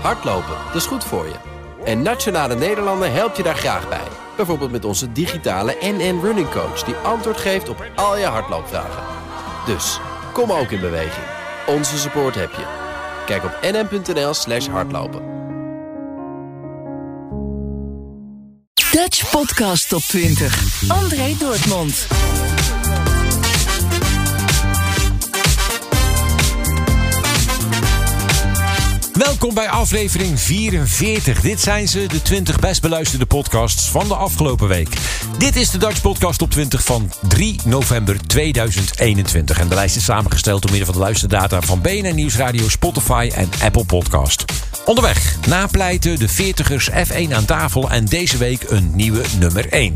Hardlopen, dat is goed voor je. En Nationale Nederlanden helpt je daar graag bij. Bijvoorbeeld met onze digitale NN Running Coach... die antwoord geeft op al je hardloopvragen. Dus, kom ook in beweging. Onze support heb je. Kijk op nn.nl slash hardlopen. Dutch Podcast Top 20. André Dortmund. Welkom bij aflevering 44. Dit zijn ze, de 20 best beluisterde podcasts van de afgelopen week. Dit is de Dutch Podcast op 20 van 3 november 2021. En de lijst is samengesteld door middel van de luisterdata van BNN Nieuwsradio, Spotify en Apple Podcast. Onderweg, napleiten, de 40ers F1 aan tafel en deze week een nieuwe nummer 1.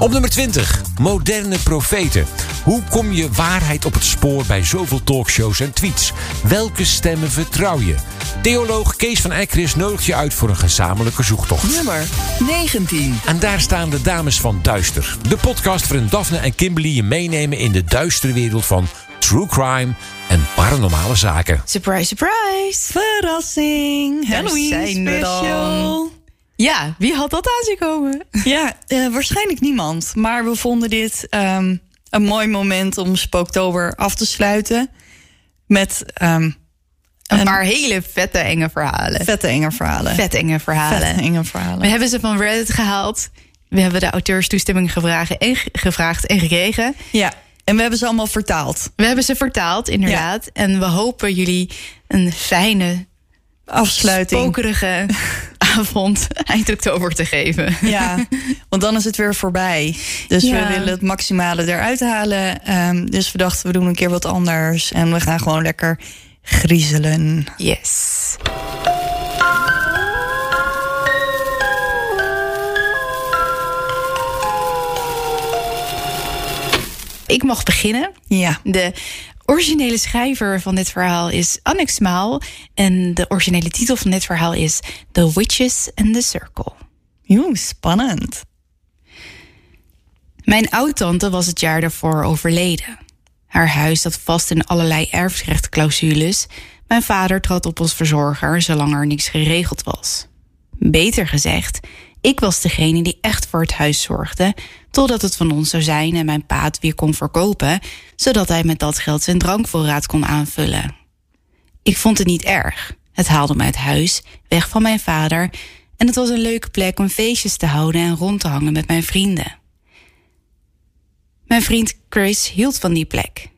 Op nummer 20, moderne profeten. Hoe kom je waarheid op het spoor bij zoveel talkshows en tweets? Welke stemmen vertrouw je? Theoloog Kees van Ekris nodigt je uit voor een gezamenlijke zoektocht. Nummer 19. En daar staan de dames van Duister. De podcast waarin Daphne en Kimberly je meenemen in de duistere wereld van true crime en paranormale zaken. Surprise, surprise. Verrassing. Halloween zijn we dan. special. Ja, wie had dat aan zien komen? Ja, eh, waarschijnlijk niemand. Maar we vonden dit ehm, een mooi moment om Spooktober af te sluiten. Met ehm, Een paar hele vette enge verhalen. vette enge verhalen. Vet enge verhalen. Vette enge verhalen. We hebben ze van Reddit gehaald. We hebben de auteurs toestemming gevraagd en, gevraagd en gekregen. Ja, en we hebben ze allemaal vertaald. We hebben ze vertaald, inderdaad. En we hopen jullie een fijne, Afsluiting. spokerige avond eind oktober te geven. Ja, want dan is het weer voorbij. Dus Ja. we willen het maximale eruit halen. Ehm, dus we dachten, we doen een keer wat anders. En we gaan gewoon lekker griezelen. Yes. Ik mag beginnen. Ja, De originele schrijver van dit verhaal is Annex Maal. En de originele titel van dit verhaal is The Witches and the Circle. Oeh, spannend. Mijn oud-tante was het jaar daarvoor overleden. Haar huis zat vast in allerlei erfrechtclausules. Mijn vader trad op als verzorger zolang er niks geregeld was. Beter gezegd, ik was degene die echt voor het huis zorgde, totdat het van ons zou zijn en mijn pa het weer kon verkopen, zodat hij met dat geld zijn drankvoorraad kon aanvullen. Ik vond het niet erg. Het haalde me uit huis, weg van mijn vader, en het was een leuke plek om feestjes te houden en rond te hangen met mijn vrienden. Mijn vriend Chris hield van die plek.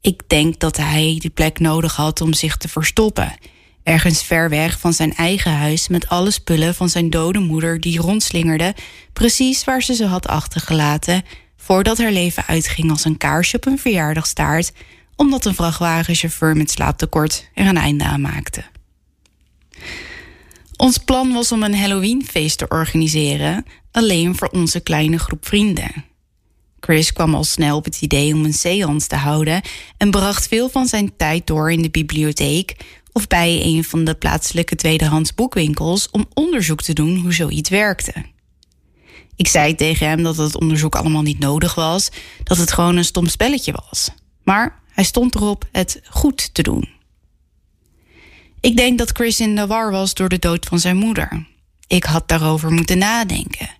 Ik denk dat hij die plek nodig had om zich te verstoppen. Ergens ver weg van zijn eigen huis met alle spullen van zijn dode moeder die rondslingerde, precies waar ze ze had achtergelaten, voordat haar leven uitging als een kaarsje op een verjaardagstaart, omdat een vrachtwagenchauffeur met slaaptekort er een einde aan maakte. Ons plan was om een Halloweenfeest te organiseren, alleen voor onze kleine groep vrienden. Chris kwam al snel op het idee om een seance te houden en bracht veel van zijn tijd door in de bibliotheek of bij een van de plaatselijke tweedehands boekwinkels om onderzoek te doen hoe zoiets werkte. Ik zei tegen hem dat het onderzoek allemaal niet nodig was, dat het gewoon een stom spelletje was. Maar hij stond erop het goed te doen. Ik denk dat Chris in de war was door de dood van zijn moeder. Ik had daarover moeten nadenken.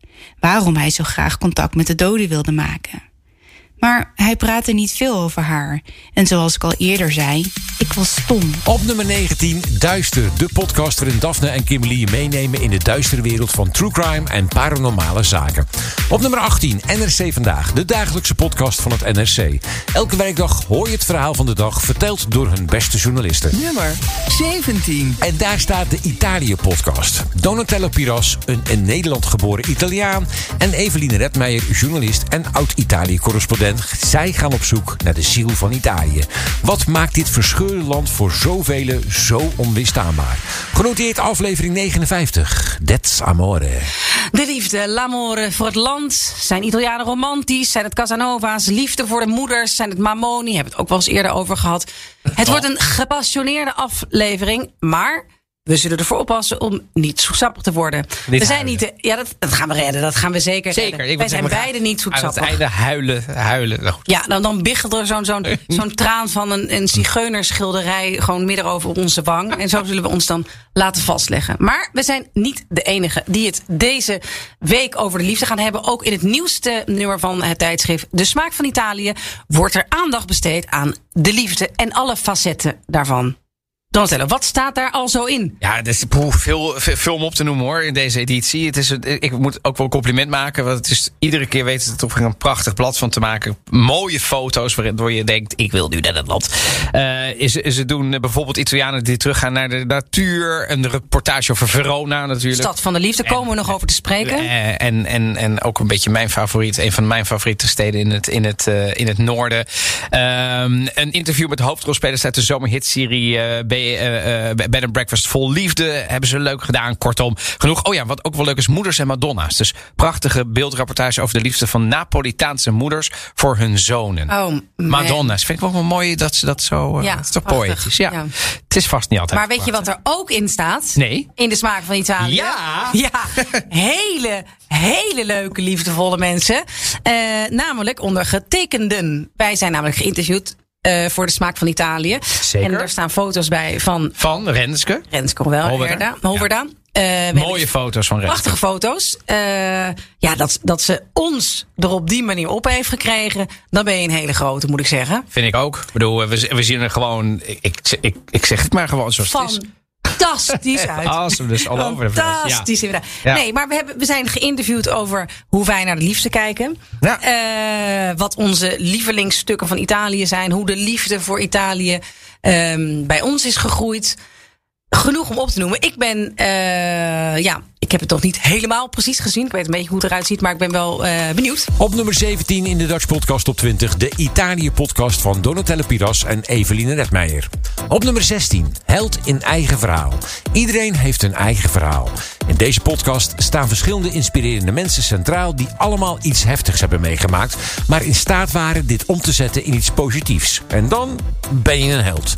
Waarom hij zo graag contact met de doden wilde maken. Maar hij praatte niet veel over haar. En zoals ik al eerder zei, ik was stom. Op nummer 19, Duister. De podcast waarin Daphne en Kimberly je meenemen in de duistere wereld van true crime en paranormale zaken. Op nummer 18, NRC Vandaag. De dagelijkse podcast van het NRC. Elke werkdag hoor je het verhaal van de dag verteld door hun beste journalisten. Nummer 17. En daar staat de Italië-podcast. Donatello Piras, een in Nederland geboren Italiaan... en Eveline Redmeijer, journalist en oud-Italië-correspondent. Zij gaan op zoek naar de ziel van Italië. Wat maakt dit verscheurde land voor zoveel zo onweerstaanbaar? Genoteerd aflevering 59. That's Amore. De liefde, l'amore voor het land. Zijn Italianen romantisch? Zijn het Casanova's? Liefde voor de moeders? Zijn het Mamoni? Hebben we het ook wel eens eerder over gehad. Het wordt een gepassioneerde aflevering, maar we zullen ervoor oppassen om niet zoetsappig te worden. Niet we zijn huilen. niet. de- ja, dat, dat gaan we redden. Dat gaan we zeker. Zeker. redden. Wij zijn beide niet Aan het zoetsappig. einde huilen, huilen. Nou goed. Ja, dan, dan biggelt er zo'n zo'n zo'n traan van een, een zigeunerschilderij gewoon midden over onze wang. En zo zullen we ons dan laten vastleggen. Maar we zijn niet de enige die het deze week over de liefde gaan hebben. Ook in het nieuwste nummer van het tijdschrift De Smaak van Italië wordt er aandacht besteed aan de liefde en alle facetten daarvan. Donatello, wat staat daar al zo in? Ja, er is veel, veel, om op te noemen hoor in deze editie. Het is, ik moet ook wel een compliment maken. Want het is iedere keer weten ze toch weer een prachtig blad van te maken. Mooie foto's waardoor je denkt, ik wil nu naar dat land. Eh, ze, ze doen eh, bijvoorbeeld Italianen die teruggaan naar de natuur. Een reportage over Verona natuurlijk. Stad van de Liefde, komen we nog over te spreken. Eh, en, en, en ook een beetje mijn favoriet, een van mijn favoriete steden in het, in het, in het noorden. Ehm, een interview met hoofdrolspelers uit de zomerhitserie B- eh, eh, Bed and Breakfast Vol Liefde. Hebben ze leuk gedaan, kortom. Genoeg. Oh ja, wat ook wel leuk is, moeders en madonna's. Dus prachtige beeldrapportage over de liefde van Napolitaanse moeders voor hun zonen. Oh. Madonna's. Vind ik wel wel mooi dat ze dat zo... eh, Ja, is toch prachtig. poëtisch. Ja. Ja. Het is vast niet altijd. Maar weet je wat er ook in staat? Nee. In de smaak van Italië. Ja. Ja, hele, hele leuke, liefdevolle mensen. Namelijk onder getekenden. Wij zijn namelijk geïnterviewd eh, voor de smaak van Italië. Zeker. En er staan foto's bij van Van Renske. Renske wel, Holwerda. Eh, Mooie foto's van Renske. Prachtige foto's. Eh, ja, dat, dat ze ons er op die manier op heeft gekregen. Dan ben je een hele grote, moet ik zeggen. Vind ik ook. Ik bedoel, we, we zien er gewoon. Ik, ik, ik, ik zeg het maar gewoon zoals het is. Fantastisch uit. Awesome, dus all over the place. Fantastisch inderdaad. Ja. Nee, maar we, hebben, we zijn geïnterviewd over hoe wij naar de liefde kijken. Ja. Eh, wat onze lievelingsstukken van Italië zijn. Hoe de liefde voor Italië ehm, bij ons is gegroeid. Genoeg om op te noemen. Ik ben, eh, ja, ik heb het nog niet helemaal precies gezien. Ik weet een beetje hoe het eruit ziet, maar ik ben wel eh, benieuwd. Op nummer 17 in de Dutch Podcast Top 20, de Italië-podcast van Donatelle Piras en Eveline Redmeijer. Op nummer 16, Held in eigen verhaal. Iedereen heeft een eigen verhaal. In deze podcast staan verschillende inspirerende mensen centraal die allemaal iets heftigs hebben meegemaakt, maar in staat waren dit om te zetten in iets positiefs. En dan ben je een held.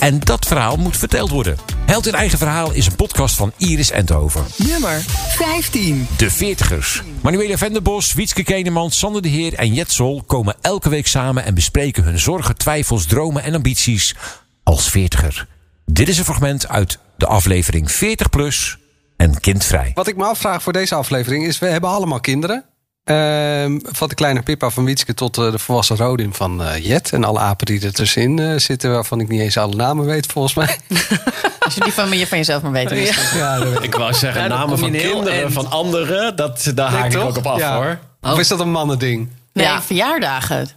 En dat verhaal moet verteld worden. Held in eigen verhaal is een podcast van Iris Endhoven. Nummer 15. De Veertigers. Manuela Venderbos, Wietske Keneman, Sander de Heer en Jet Sol komen elke week samen en bespreken hun zorgen, twijfels, dromen en ambities als veertiger. Dit is een fragment uit de aflevering 40 plus en kindvrij. Wat ik me afvraag voor deze aflevering is: we hebben allemaal kinderen. Ehm, van de kleine Pippa van Wietske tot eh, de volwassen Rodin van eh, Jet. En alle apen die er tussenin eh, zitten, waarvan ik niet eens alle namen weet, volgens mij. Als je die van, je van jezelf maar weet. Ja, dat weet ik. Wou zeggen, Ja, namen van kinderen, van anderen, dat, daar haak ik toch? ook op af Ja. hoor. Of is dat een mannending? Nee, Ja. verjaardagen.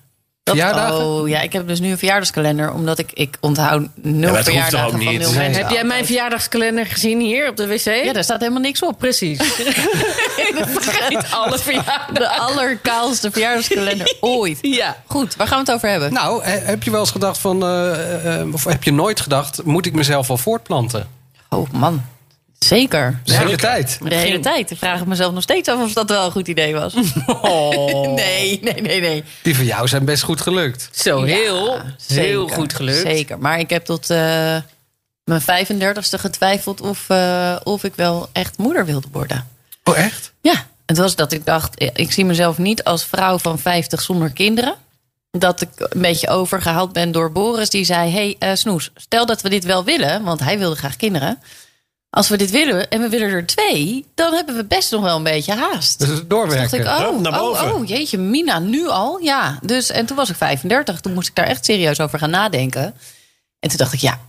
Dat? Oh ja, ik heb dus nu een verjaardagskalender, omdat ik, ik onthoud nul hoeft verjaardagen van nul mensen. Heb jij mijn verjaardagskalender gezien hier op de wc? Ja, daar staat helemaal niks op. precies. Vergeet alle verjaardagen. De allerkaalste verjaardagskalender ooit. Ja. Goed, waar gaan we het over hebben? Nou, he- heb je wel eens gedacht van. eh, eh, of heb je nooit gedacht, moet ik mezelf wel voortplanten? Oh man, zeker. De hele tijd. De hele tijd. Ik vraag mezelf nog steeds af of dat wel een goed idee was. nee, nee, nee, nee. Die van jou zijn best goed gelukt. Zo, heel, Ja, heel goed gelukt. Zeker, maar ik heb tot eh, mijn 35ste getwijfeld of, eh, of ik wel echt moeder wilde worden. Oh, echt? Ja, het was dat ik dacht, eh, ik zie mezelf niet als vrouw van 50 zonder kinderen. Dat ik een beetje overgehaald ben door Boris, die zei: hey, Snoes, stel dat we dit wel willen, want hij wilde graag kinderen. Als we dit willen en we willen er twee, dan hebben we best nog wel een beetje haast. Dus dacht doorwerken. ik, oh, naar boven. oh, oh, jeetje, Mina, nu al? Ja, dus, en toen was ik 35. Toen moest ik daar echt serieus over gaan nadenken. En toen dacht ik, ja,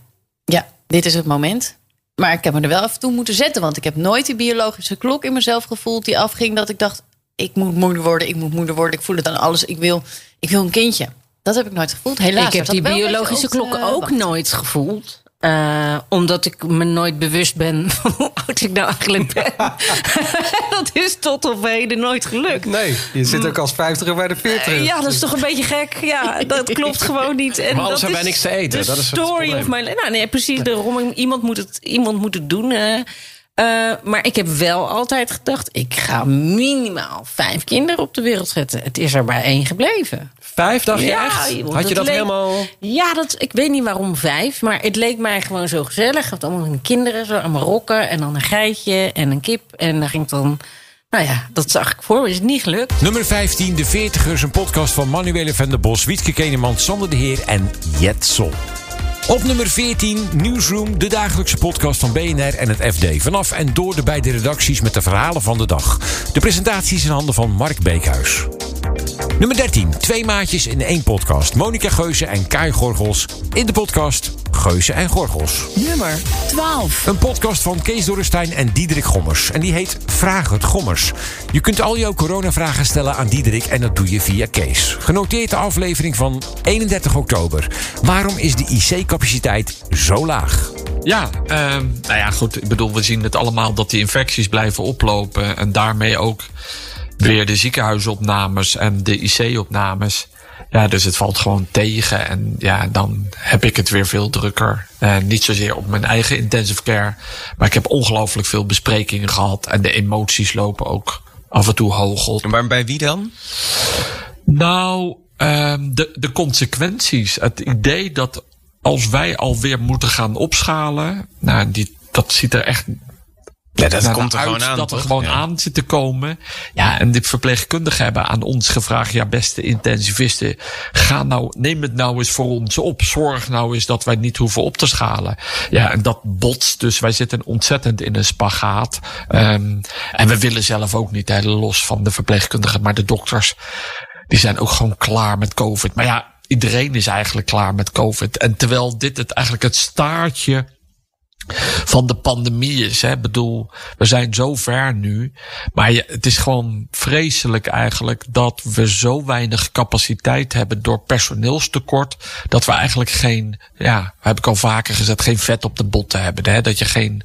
ja, dit is het moment. Maar ik heb me er wel even toe moeten zetten. Want ik heb nooit die biologische klok in mezelf gevoeld die afging. Dat ik dacht, ik moet moeder worden, ik moet moeder worden. Ik voel het aan alles, ik wil, ik wil een kindje. Dat heb ik nooit gevoeld, helaas. ik heb die biologische klok ook wachten. nooit gevoeld. Eh, omdat ik me nooit bewust ben van hoe oud ik nou eigenlijk ben. dat is tot op heden nooit gelukt. Nee, je zit ook als vijftiger bij de veertig. Ja, dat is toch een beetje gek. Ja, dat klopt gewoon niet. En Maar anders dat hebben wij niks te eten. De Dat is het story of mijn... Nou nee, precies. Daarom, iemand moet het, iemand moet het doen. eh. Eh, maar ik heb wel altijd gedacht, ik ga minimaal vijf kinderen op de wereld zetten. Het is er maar één gebleven. Vijf dacht je Ja, echt? joh, Had je dat leek- helemaal... Ja, dat, ik weet niet waarom vijf, maar het leek mij gewoon zo gezellig. Met allemaal kinderen, zo aan Marokko en dan een geitje en een kip. En dan ging ik dan, nou ja, dat zag ik voor. Is het niet gelukt. Nummer 15, De Veertigers, een podcast van Manuele van der Bos, Wietke Keneman, Sander de Heer en Jet Sol. Op nummer 14, Newsroom, de dagelijkse podcast van BNR en het FD. Vanaf en door de beide redacties met de verhalen van de dag. De presentatie is in handen van Mark Beekhuis. Nummer 13, twee maatjes in één podcast. Monica Geuze en Kai Gorgels in de podcast Geuze en Gorgels. Nummer 12. Een podcast van Kees Dorrestein en Diederik Gommers. En die heet Vraag het Gommers. Je kunt al jouw coronavragen stellen aan Diederik en dat doe je via Kees. Genoteerd de aflevering van 31 oktober. Waarom is de IC-capaciteit zo laag? Ja, ehm, nou ja, goed. Ik bedoel, we zien het allemaal dat die infecties blijven oplopen. En daarmee ook weer de ziekenhuisopnames en de IC-opnames. Ja, dus het valt gewoon tegen. En ja, dan heb ik het weer veel drukker. Eh, niet zozeer op mijn eigen intensive care. Maar ik heb ongelooflijk veel besprekingen gehad. En de emoties lopen ook af en toe hoog op. Maar bij wie dan? Nou, ehm, de, de consequenties. Het idee dat als wij alweer moeten gaan opschalen. Nou, die, dat ziet er echt. Ja, dat komt er gewoon aan, Dat er toch? gewoon Ja. aan zit te komen. Ja, en de verpleegkundigen hebben aan ons gevraagd. Ja, beste intensivisten. Ga nou, neem het nou eens voor ons op. Zorg nou eens dat wij niet hoeven op te schalen. Ja, en dat botst. Dus wij zitten ontzettend in een spagaat. Ehm, en we willen zelf ook niet, hè, los van de verpleegkundigen. Maar de dokters, die zijn ook gewoon klaar met COVID. Maar ja, iedereen is eigenlijk klaar met COVID. En terwijl dit het eigenlijk het staartje van de pandemie is. Hè. Ik bedoel, we zijn zo ver nu. Maar het is gewoon vreselijk eigenlijk dat we zo weinig capaciteit hebben door personeelstekort. Dat we eigenlijk geen, ja, heb ik al vaker gezegd, geen vet op de botten hebben. Hè. Dat je geen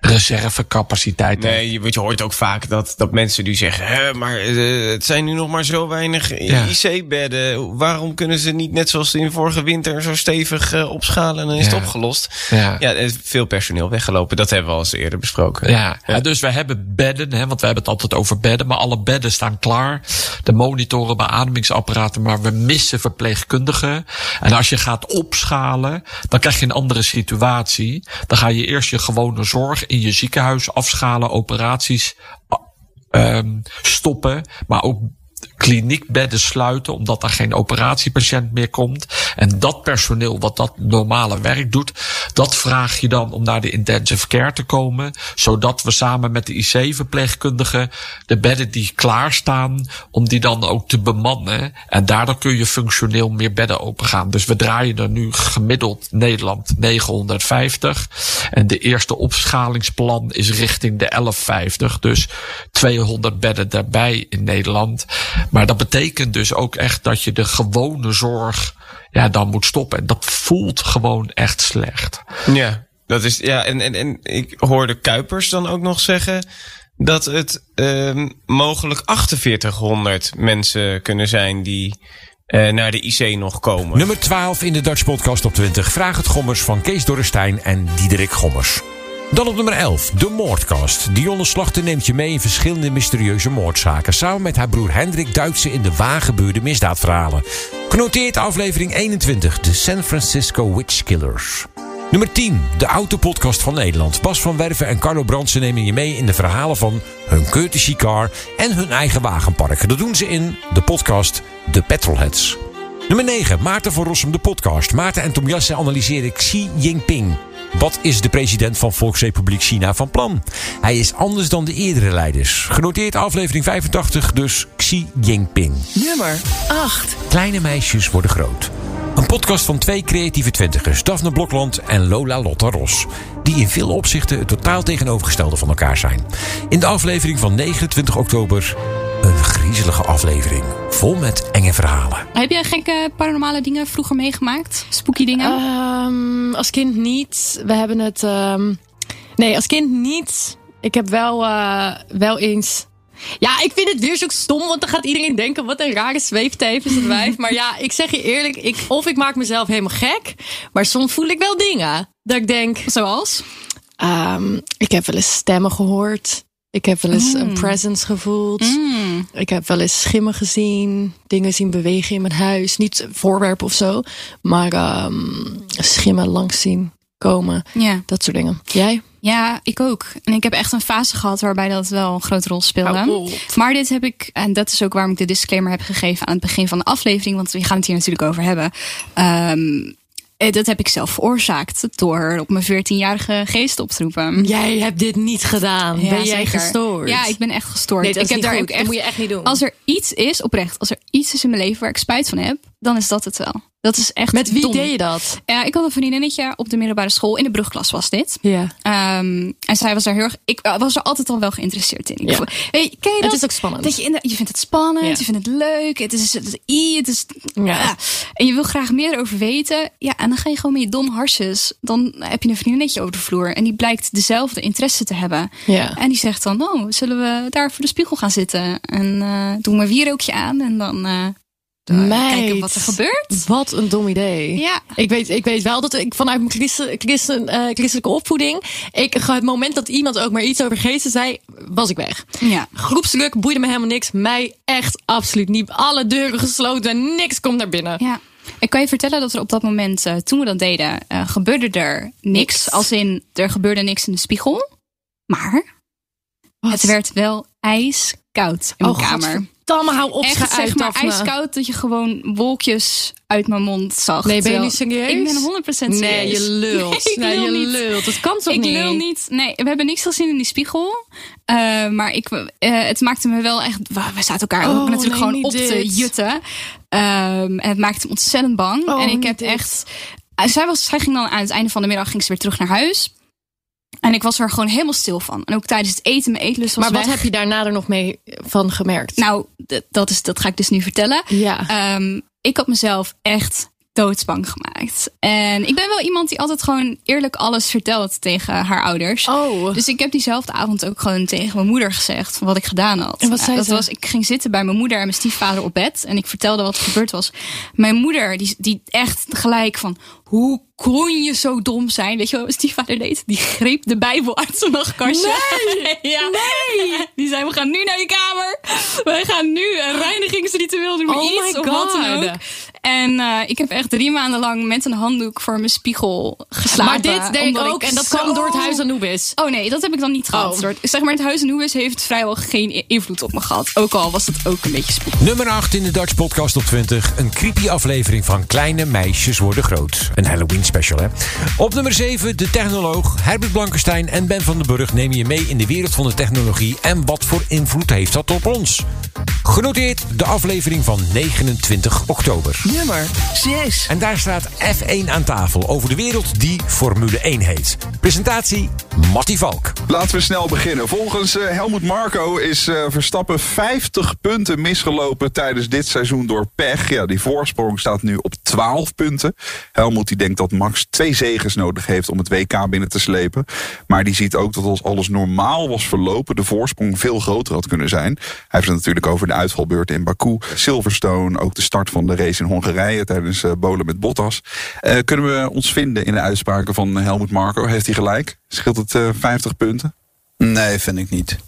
reservecapaciteit. Nee, je- want je hoort ook vaak dat, dat mensen die zeggen... Hè, maar eh, het zijn nu nog maar zo weinig Ja. IC-bedden. Waarom kunnen ze niet net zoals in vorige winter... zo stevig eh, opschalen en dan is Ja. het opgelost? Ja. Ja, er is veel personeel weggelopen. Dat hebben we al eens eerder besproken. Ja, ja, dus we hebben bedden, hè, want we hebben het altijd over bedden, maar alle bedden staan klaar. De monitoren, beademingsapparaten, maar we missen verpleegkundigen. En als je gaat opschalen, dan krijg je een andere situatie. Dan ga je eerst je gewone zorg in je ziekenhuis afschalen, operaties ehm, stoppen, maar ook kliniekbedden sluiten, omdat er geen operatiepatiënt meer komt. En dat personeel wat dat normale werk doet, dat vraag je dan om naar de intensive care te komen, zodat we samen met de IC-verpleegkundigen de bedden die klaarstaan, om die dan ook te bemannen. En daardoor kun je functioneel meer bedden opengaan. Dus we draaien er nu gemiddeld Nederland 950. En de eerste opschalingsplan is richting de 1150. Dus 200 bedden daarbij in Nederland. Maar dat betekent dus ook echt dat je de gewone zorg ja, dan moet stoppen. En dat voelt gewoon echt slecht. Ja, dat is, ja en, en, en ik hoorde Kuipers dan ook nog zeggen... dat het ehm, mogelijk 4800 mensen kunnen zijn die eh, naar de IC nog komen. Nummer 12 in de Dutch Podcast op 20. Vraag het Gommers van Kees Dorrestein en Diederik Gommers. Dan op nummer 11, de Moordkast. Dionne Slachter neemt je mee in verschillende mysterieuze moordzaken. Samen met haar broer Hendrik duikt ze in de waargebeurde misdaadverhalen. Genoteerd aflevering 21, de San Francisco Witch Killers. Nummer 10, de autopodcast van Nederland. Bas van Werven en Carlo Brandsen nemen je mee in de verhalen van hun courtesy car en hun eigen wagenpark. Dat doen ze in de podcast The Petrolheads. Nummer 9, Maarten van Rossum, de podcast. Maarten en Tom Jassen analyseren Xi Jinping. Wat is de president van Volksrepubliek China van plan? Hij is anders dan de eerdere leiders. Genoteerd aflevering 85, dus Xi Jinping. Nummer 8. Kleine meisjes worden groot. Een podcast van twee creatieve twintigers, Daphne Blokland en Lola Lotta Ros. Die in veel opzichten het totaal tegenovergestelde van elkaar zijn. In de aflevering van 29 oktober een griezelige aflevering. Vol met enge verhalen. Heb jij gekke paranormale dingen vroeger meegemaakt? Spooky dingen? Ehm, als kind niet. We hebben het. ehm, nee, als kind niet. Ik heb wel, eh, wel eens. Ja, ik vind het weer zo stom, want dan gaat iedereen denken: wat een rare zweefteef is het wijf. Maar ja, ik zeg je eerlijk, ik, of ik maak mezelf helemaal gek, maar soms voel ik wel dingen. Dat ik denk. Zoals? Ehm, ik heb wel eens stemmen gehoord. Ik heb wel eens Mm. een presence gevoeld. Mm. Ik heb wel eens schimmen gezien. Dingen zien bewegen in mijn huis. Niet voorwerpen of zo. Maar ehm, schimmen langs zien komen. Ja. Dat soort dingen. Jij? Ja, ik ook. En ik heb echt een fase gehad waarbij dat wel een grote rol speelde. Maar dit heb ik, en dat is ook waarom ik de disclaimer heb gegeven aan het begin van de aflevering, want we gaan het hier natuurlijk over hebben. Eh, dat heb ik zelf veroorzaakt door op mijn 14-jarige geest op te roepen. Jij hebt dit niet gedaan. Ja, ben jij zeker. gestoord? Ja, ik ben echt gestoord. Nee, ik is heb niet daar goed. ook Dat moet je echt niet doen. Als er iets is, oprecht, als er iets is in mijn leven waar ik spijt van heb, dan is dat het wel. Dat is echt. Met wie dom. deed je dat? Ja, ik had een vriendinnetje op de middelbare school. In de brugklas was dit. Ja. Ehm, en zij was daar heel erg. Ik eh, was er altijd al wel geïnteresseerd in. Ja. Hey, ken je Het dat? is ook spannend. Dat je, in de- je vindt het spannend, Ja. je vindt het leuk. Het is het is i, het is. Ja. ah. En je wil graag meer over weten. Ja, en dan ga je gewoon met je dom harsjes. Dan heb je een vriendinnetje over de vloer. En die blijkt dezelfde interesse te hebben. Ja. En die zegt dan: Oh, zullen we daar voor de spiegel gaan zitten? En eh doen we wierookje aan. En dan. Meid, kijken wat er gebeurt. Wat een dom idee. Ja. Ik weet, ik weet wel dat ik vanuit mijn christen, christen, eh, christelijke opvoeding. Ik, het moment dat iemand ook maar iets over geesten zei, was ik weg. Ja. Groepsdruk boeide me helemaal niks. Mij echt absoluut niet. Alle deuren gesloten en niks komt naar binnen. Ja. Ik kan je vertellen dat er op dat moment, eh, toen we dat deden, eh, gebeurde er niks. Niks. Als in, er gebeurde niks in de spiegel. Maar het werd wel ijskoud in mijn Oh, kamer. Damme, hou op. Echt zeg maar Daphne. ijskoud dat je gewoon wolkjes uit mijn mond zag. Nee, ben je niet serieus? Ik ben 100% serieus. Nee, je lult. Nee, ik Nee, je niet. lult. Dat kan toch ik niet? lul niet. Nee, we hebben niks gezien in die spiegel. Eh, maar ik, eh, het maakte me wel echt... We we zaten elkaar Oh, ook natuurlijk nee, gewoon op te jutten. Ehm, en het maakte me ontzettend bang. Oh, en ik heb dit. echt... eh, zij, was, zij ging dan aan het einde van de middag ging ze weer terug naar huis. En ik was er gewoon helemaal stil van. En ook tijdens het eten, mijn eetlust was Maar wat weg. heb je daarna er nog mee van gemerkt? Nou, dat, is, dat ga ik dus nu vertellen. Ja. Ehm, ik had mezelf echt doodsbang gemaakt. En ik ben wel iemand die altijd gewoon eerlijk alles vertelt tegen haar ouders. Oh. Dus ik heb diezelfde avond ook gewoon tegen mijn moeder gezegd wat ik gedaan had. En wat Nou, zei dat ze? was, ik ging zitten bij mijn moeder en mijn stiefvader op bed. En ik vertelde wat er gebeurd was. Mijn moeder, die, die echt gelijk van... Hoe kon je zo dom zijn? Weet je wat mijn stiefvader deed? Die greep de Bijbel uit zijn nachtkastje. Nee! ja. nee! Die zei, we gaan nu naar je kamer. Wij gaan nu een reinigingsritueel doen. Oh iets my of wat dan God. ook. En eh, ik heb echt drie maanden lang met een handdoek voor mijn spiegel geslapen. Maar dit deed ik ook en dat kwam door het huis Anubis. Oh nee, dat heb ik dan niet gehad. Oh. Zeg maar, het huis Anubis heeft vrijwel geen invloed op me gehad. Ook al was het ook een beetje spook. Nummer 8 in de Dutch Podcast op 20. Een creepy aflevering van Kleine Meisjes Worden Groot. Een Halloween special, hè? Op nummer 7, de technoloog Herbert Blankenstein en Ben van den Burg nemen je mee in de wereld van de technologie en wat voor invloed heeft dat op ons. Genoteerd de aflevering van 29 oktober. Nummer 6. En daar staat F1 aan tafel over de wereld die Formule 1 heet. Presentatie Matty Valk. Laten we snel beginnen. Volgens eh, Helmut Marco is eh, Verstappen 50 punten misgelopen tijdens dit seizoen door pech. Ja, die voorsprong staat nu op 12 punten. Helmut die denkt dat Max twee zegens nodig heeft om het WK binnen te slepen. Maar die ziet ook dat als alles normaal was verlopen, de voorsprong veel groter had kunnen zijn. Hij heeft het natuurlijk over de uitvalbeurten in Baku, Silverstone, ook de start van de race in Hongarije tijdens eh, Bolen met Bottas. Eh, kunnen we ons vinden in de uitspraken van Helmut Marco? Heeft hij gelijk? Scheelt het eh 50 punten? Nee, vind ik niet.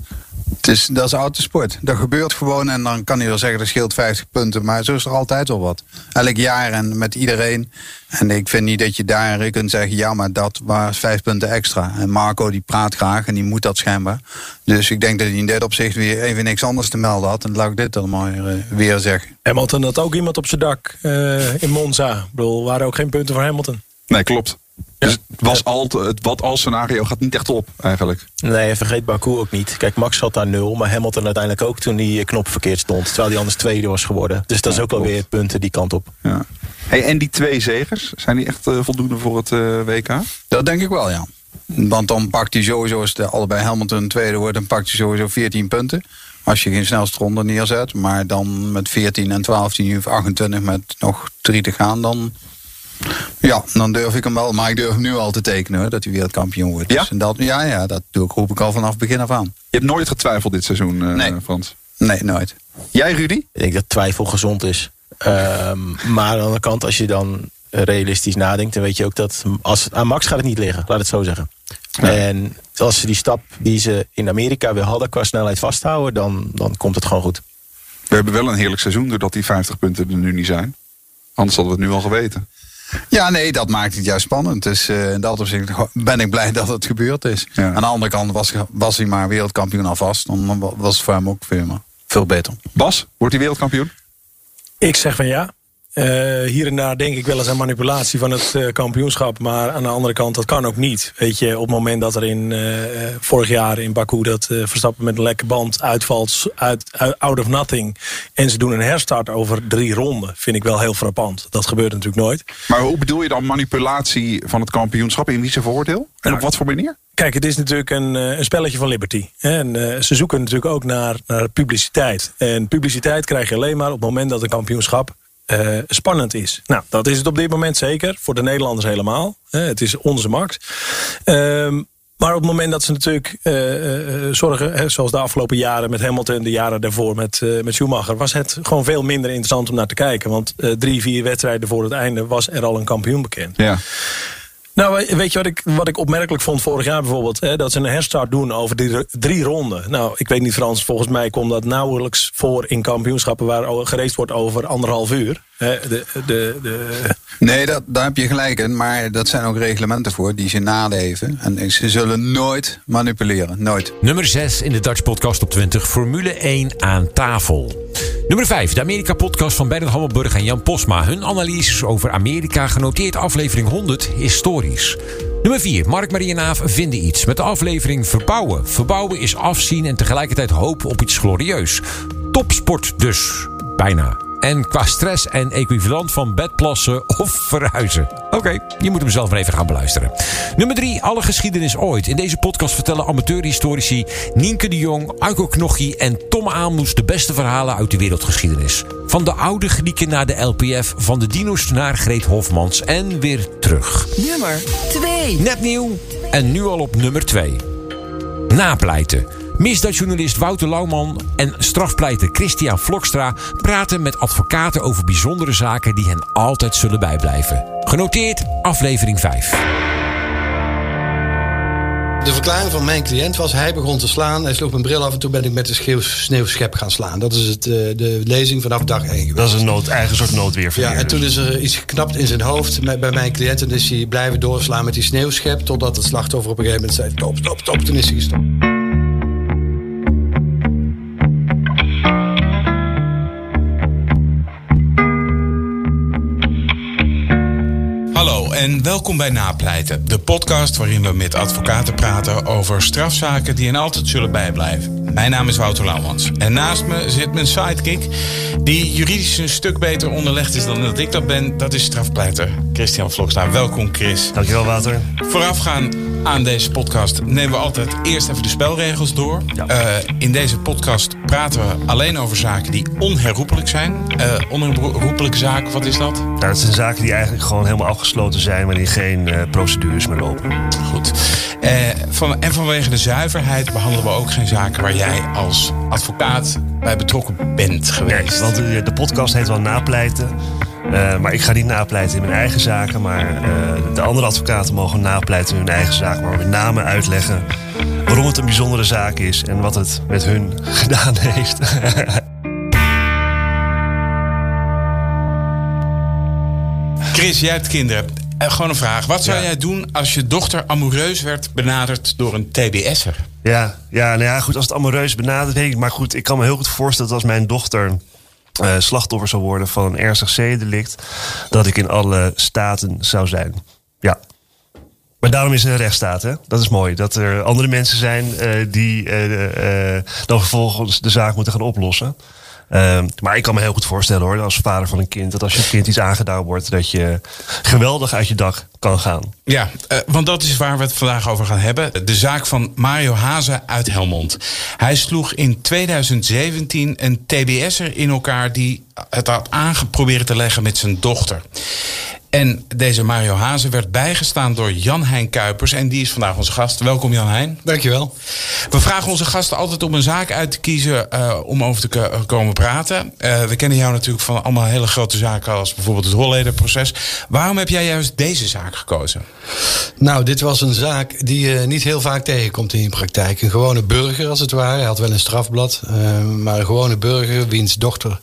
Het is, dat is autosport. Dat gebeurt gewoon en dan kan hij wel zeggen dat scheelt 50 punten. Maar zo is er altijd wel wat. Elk jaar en met iedereen. En ik vind niet dat je daar kunt zeggen, ja maar dat was vijf punten extra. En Marco die praat graag en die moet dat schijnbaar. Dus ik denk dat hij in dit opzicht weer even niks anders te melden had. En laat ik dit dan maar eh, weer zeggen. Hamilton had ook iemand op zijn dak eh, in Monza. Ik bedoel, waren ook geen punten voor Hamilton. Nee, klopt. Dus het, was al te- het wat als scenario gaat niet echt op, eigenlijk. Nee, vergeet Baku ook niet. Kijk, Max had daar nul, maar Hamilton uiteindelijk ook toen die knop verkeerd stond. Terwijl hij anders tweede was geworden. Dus dat is ook wel weer punten die kant op. Ja. Hey, en die twee zegers, zijn die echt eh, voldoende voor het eh, WK? Dat denk ik wel, ja. Want dan pakt hij sowieso, als de allebei Hamilton tweede wordt, dan pakt hij sowieso 14 punten. Als je geen snelste ronde neerzet. Maar dan met 14 en 12, 10 of 28 met nog drie te gaan, dan... Ja, dan durf ik hem wel. Maar ik durf hem nu al te tekenen hoor, dat hij weer het kampioen wordt. Dus en dat, ja, ja, dat doe ik, roep ik al vanaf begin af aan. Je hebt nooit getwijfeld dit seizoen, eh, Nee. Frans? Nee, nooit. Jij, Rudy? Ik denk dat twijfel gezond is. Ehm, maar aan de andere kant, als je dan realistisch nadenkt, dan weet je ook dat als, aan Max gaat het niet liggen. Laat het zo zeggen. En als ze die stap die ze in Amerika weer hadden qua snelheid vasthouden, dan, dan komt het gewoon goed. We hebben wel een heerlijk seizoen doordat die 50 punten er nu niet zijn. Anders hadden we het nu al geweten. Ja, nee, dat maakt het juist spannend. Dus eh, in dat opzicht ben ik blij dat het gebeurd is. Aan de andere kant was, was hij maar wereldkampioen alvast. Dan was het voor hem ook veel, veel beter. Bas, wordt hij wereldkampioen? Ik zeg van ja. Eh, hier en daar denk ik wel eens aan manipulatie van het eh, kampioenschap. Maar aan de andere kant, dat kan ook niet. Weet je, op het moment dat er in eh, vorig jaar in Baku dat Verstappen met een lekke band uitvalt, uit, out of nothing. En ze doen een herstart over drie ronden. Vind ik wel heel frappant. Dat gebeurt natuurlijk nooit. Maar hoe bedoel je dan manipulatie van het kampioenschap? In wie zijn voordeel? En op wat voor manier? Kijk, het is natuurlijk een, een spelletje van Liberty. En ze zoeken natuurlijk ook naar, naar publiciteit. En publiciteit krijg je alleen maar op het moment dat een kampioenschap uh, spannend is. Nou, dat is het op dit moment zeker. Voor de Nederlanders helemaal. het is onze max. Um, maar op het moment dat ze natuurlijk uh, uh, zorgen, hè, zoals de afgelopen jaren met Hamilton, de jaren daarvoor met, met Schumacher, was het gewoon veel minder interessant om naar te kijken. Want drie, vier wedstrijden voor het einde was er al een kampioen bekend. Ja. Nou, weet je wat ik, wat ik opmerkelijk vond vorig jaar bijvoorbeeld? Hè, dat ze een herstart doen over die drie ronden. Nou, ik weet niet Frans, volgens mij komt dat nauwelijks voor in kampioenschappen... waar gereest wordt over anderhalf uur. Hè, de, de, de... Nee, dat, daar heb je gelijk in. Maar dat zijn ook reglementen voor die ze naleven. En ze zullen nooit manipuleren. Nooit. Nummer 6 in de Dutch Podcast op 20. Formule 1 aan tafel. Nummer 5. De Amerika-podcast van Bernard Hammelburg en Jan Posma. Hun analyses over Amerika genoteerd aflevering 100 historisch. Nummer 4. Mark Marie Naaf vinden iets met de aflevering Verbouwen. Verbouwen is afzien en tegelijkertijd hoop op iets glorieus. Topsport dus. Bijna. En qua stress en equivalent van bedplassen of verhuizen. Oké, je moet hem zelf maar even gaan beluisteren. Nummer 3. Alle geschiedenis ooit. In deze podcast vertellen amateurhistorici Nienke de Jong, Arco Knochie en Tom Aalmoes de beste verhalen uit de wereldgeschiedenis. Van de oude Grieken naar de LPF, van de dino's naar Greet Hofmans en weer terug. Nummer 2. Net nieuw en nu al op nummer 2. Napleiten. Misdaadjournalist Wouter Lauwman en strafpleiter Christian Vlokstra praten met advocaten over bijzondere zaken die hen altijd zullen bijblijven. Genoteerd aflevering 5. De verklaring van mijn cliënt was: hij begon te slaan, hij sloeg mijn bril af en toen ben ik met de sneeuwschep gaan slaan. Dat is het, de lezing vanaf dag 1 geweest. Dat is een nood, eigen soort noodweer. Ja, en toen is er iets geknapt in zijn hoofd bij mijn cliënt en is hij blijven doorslaan met die sneeuwschep totdat het slachtoffer op een gegeven moment zei: stop, stop, stop. Toen is hij gestopt. En welkom bij Napleiten, de podcast waarin we met advocaten praten over strafzaken die hen altijd zullen bijblijven. Mijn naam is Wouter Lauwmans en naast me zit mijn sidekick, die juridisch een stuk beter onderlegd is dan dat ik dat ben. Dat is strafpleiter Christian Vlokstra. Welkom Chris. Dankjewel Wouter. Voorafgaan aan deze podcast nemen we altijd eerst even de spelregels door. Uh, in deze podcast praten we alleen over zaken die onherroepelijk zijn. Uh, onherroepelijke zaken, wat is dat? Nou, dat zijn zaken die eigenlijk gewoon helemaal afgesloten zijn, wanneer geen uh, procedures meer lopen. Goed. Van, en vanwege de zuiverheid behandelen we ook geen zaken waar jij als advocaat bij betrokken bent geweest. Nee, want de, de podcast heet wel Napleiten. Uh, maar ik ga niet napleiten in mijn eigen zaken. Maar uh, de andere advocaten mogen napleiten in hun eigen zaken. Maar met name uitleggen waarom het een bijzondere zaak is. En wat het met hun gedaan heeft. Chris, jij hebt kinderen. Uh, gewoon een vraag. Wat zou ja. jij doen als je dochter amoureus werd benaderd door een TBS'er? Ja, ja, nou ja, goed. Als het amoureus benaderd weet ik. Maar goed, ik kan me heel goed voorstellen dat als mijn dochter uh, slachtoffer zou worden van een ernstig zedendelict, dat ik in alle staten zou zijn. Ja. Maar daarom is er een rechtsstaat, hè? Dat is mooi. Dat er andere mensen zijn uh, die uh, dan vervolgens de zaak moeten gaan oplossen. Uh, maar ik kan me heel goed voorstellen hoor, als vader van een kind, dat als je kind iets aangedaan wordt, dat je geweldig uit je dak kan gaan. Ja, uh, want dat is waar we het vandaag over gaan hebben. De zaak van Mario Hazen uit Helmond. Hij sloeg in 2017 een TBS'er in elkaar die het had aangeprobeerd te leggen met zijn dochter. En deze Mario Hazen werd bijgestaan door Jan-Hein Kuipers. En die is vandaag onze gast. Welkom Jan-Hein. Dankjewel. We vragen onze gasten altijd om een zaak uit te kiezen eh, om over te ko- komen praten. Eh, we kennen jou natuurlijk van allemaal hele grote zaken als bijvoorbeeld het Hollederproces. Waarom heb jij juist deze zaak gekozen? Nou, dit was een zaak die je niet heel vaak tegenkomt in je praktijk. Een gewone burger, als het ware. Hij had wel een strafblad. eh, maar een gewone burger, wiens dochter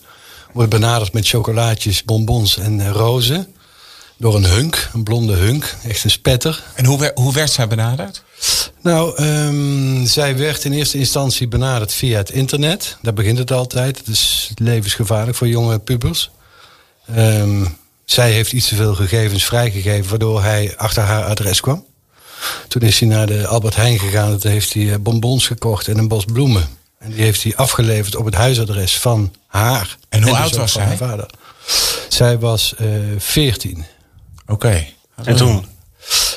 wordt benaderd met chocolaatjes, bonbons en eh, rozen. Door een hunk, een blonde hunk. Echt een spetter. En hoe, hoe werd zij benaderd? Nou, ehm, zij werd in eerste instantie benaderd via het internet. Daar begint het altijd. Het is levensgevaarlijk voor jonge pubers. Ehm, zij heeft iets te veel gegevens vrijgegeven, waardoor hij achter haar adres kwam. Toen is hij naar de Albert Heijn gegaan. Toen heeft hij eh, bonbons gekocht en een bos bloemen. En die heeft hij afgeleverd op het huisadres van haar. En hoe dus oud was van zij? haar vader. Zij was eh 14. Oké. En toen?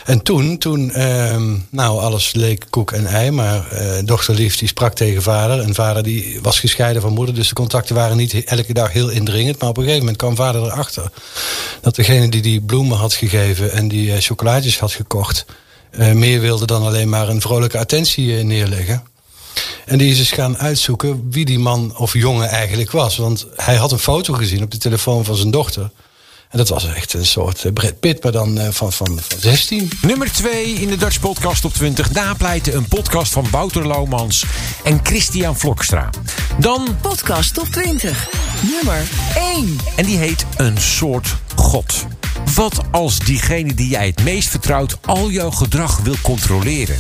En toen, toen ehm, nou alles leek koek en ei, maar dochterlief die sprak tegen vader. En vader die was gescheiden van moeder, dus de contacten waren niet elke dag heel indringend. Maar op een gegeven moment kwam vader erachter dat degene die die bloemen had gegeven en die chocolaatjes had gekocht, eh, meer wilde dan alleen maar een vrolijke attentie neerleggen. En die is eens gaan uitzoeken wie die man of jongen eigenlijk was. Want hij had een foto gezien op de telefoon van zijn dochter. En dat was echt een soort eh, Brad Pitt, maar dan eh, van, van, van 16. Nummer 2 in de Dutch Podcast op 20. Napleiten, een podcast van Wouter Laumans en Christian Vlokstra. Dan Podcast op 20. Nummer 1. En die heet Een soort God. Wat als diegene die jij het meest vertrouwt al jouw gedrag wil controleren?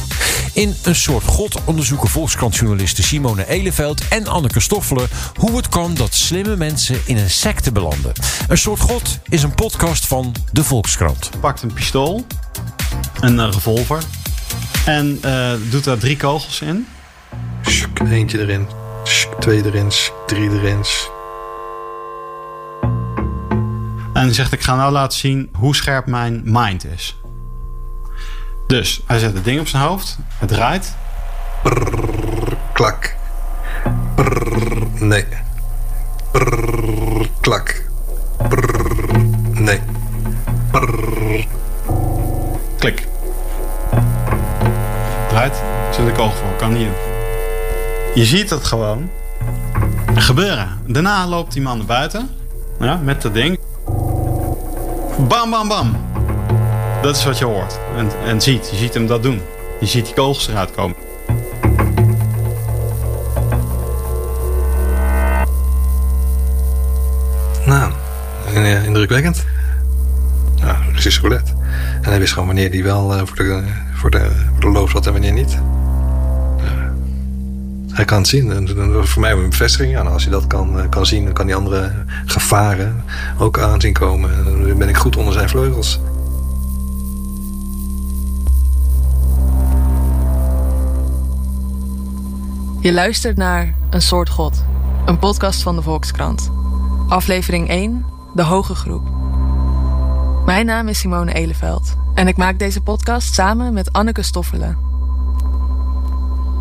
In Een soort God onderzoeken Volkskrantjournalisten Simone Eleveld en Anneke Stoffelen hoe het kan dat slimme mensen in een secte belanden. Een soort God is een podcast van de Volkskrant. pakt een pistool, een eh, revolver en eh, doet daar drie kogels in. Eentje erin. Twee erin. Drie erin. En hij zegt: Ik ga nou laten zien hoe scherp mijn mind is. Dus hij zet het ding op zijn hoofd, het draait. Brrr, klak. Brrr, nee. Brrr, klak. Brrr, nee. Brrr. Klik. Draait, zet de kogel voor, kan niet doen. Je ziet het gewoon gebeuren. Daarna loopt die man naar buiten ja, met dat ding. Bam, bam, bam. Dat is wat je hoort en, en ziet. Je ziet hem dat doen. Je ziet die kogels eruit komen. Nou, eh, indrukwekkend. Nou, Russisch roulette. En hij wist gewoon wanneer die wel eh, voor, de, voor, de, voor de loop zat en wanneer niet. Hij kan het zien. Voor mij een bevestiging. En als hij dat kan, eh, kan zien, dan kan die andere gevaren ook aanzien komen. En dan ben ik goed onder zijn vleugels. Je luistert naar Een soort God, een podcast van de Volkskrant. Aflevering 1, De Hoge Groep. Mijn naam is Simone Eleveld en ik maak deze podcast samen met Anneke Stoffelen.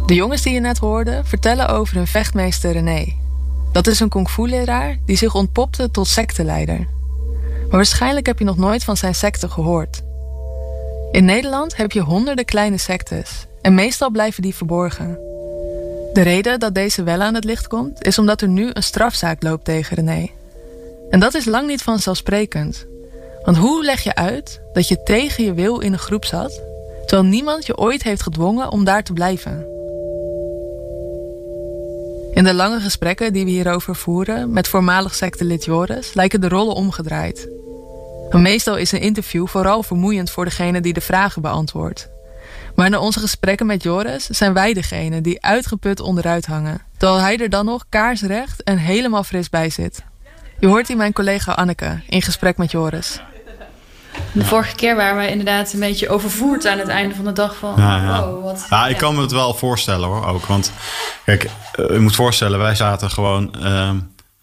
De jongens die je net hoorde vertellen over hun vechtmeester René. Dat is een kung fu leraar die zich ontpopte tot secteleider. Maar waarschijnlijk heb je nog nooit van zijn secte gehoord. In Nederland heb je honderden kleine sectes en meestal blijven die verborgen. De reden dat deze wel aan het licht komt, is omdat er nu een strafzaak loopt tegen René. En dat is lang niet vanzelfsprekend. Want hoe leg je uit dat je tegen je wil in een groep zat, terwijl niemand je ooit heeft gedwongen om daar te blijven? In de lange gesprekken die we hierover voeren met voormalig sectelid Joris lijken de rollen omgedraaid. Meestal is een interview vooral vermoeiend voor degene die de vragen beantwoordt. Maar na onze gesprekken met Joris zijn wij degene die uitgeput onderuit hangen. Terwijl hij er dan nog kaarsrecht en helemaal fris bij zit. Je hoort hier mijn collega Anneke in gesprek met Joris. De vorige keer waren we inderdaad een beetje overvoerd aan het einde van de dag van... Wow, wat... ja, ik kan me het wel voorstellen hoor, ook. Want kijk, eh, je moet voorstellen, wij zaten gewoon ehm,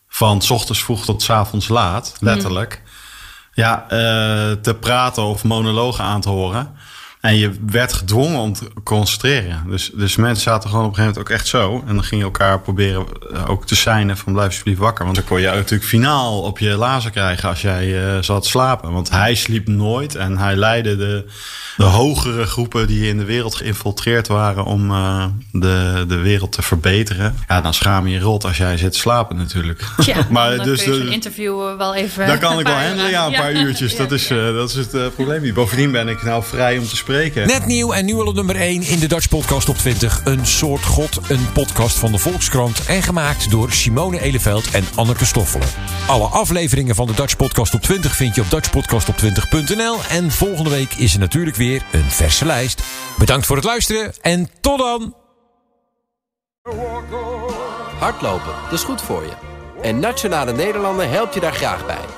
van 's ochtends vroeg tot 's avonds laat, letterlijk. Ja, eh, te praten of monologen aan te horen. En je werd gedwongen om te concentreren. Dus, dus mensen zaten gewoon op een gegeven moment ook echt zo. En dan ging je elkaar proberen eh, ook te seinen van blijf alsjeblieft wakker. Want dan kon je natuurlijk finaal op je lazer krijgen als jij uh, zat slapen. Want hij sliep nooit en hij leidde de, de hogere groepen die in de wereld geïnfiltreerd waren om uh, de, de wereld te verbeteren. Ja, dan schaam je je rot als jij zit slapen natuurlijk. Ja, maar dan dus kun je de- interview wel even... daar kan ik wel handelen, ja, een paar Ja. uurtjes. Dat is, eh, dat is het eh, probleem niet. Bovendien ben ik nou vrij om te spreken. Net nieuw en nu al op nummer 1 in de Dutch Podcast op 20. Een soort god, een podcast van de Volkskrant. En gemaakt door Simone Eleveld en Anneke Stoffelen. Alle afleveringen van de Dutch Podcast op 20 vind je op dutchpodcastop20.nl. En volgende week is er natuurlijk weer een verse lijst. Bedankt voor het luisteren en tot dan! Hardlopen, dat is goed voor je. En Nationale Nederlanden helpt je daar graag bij.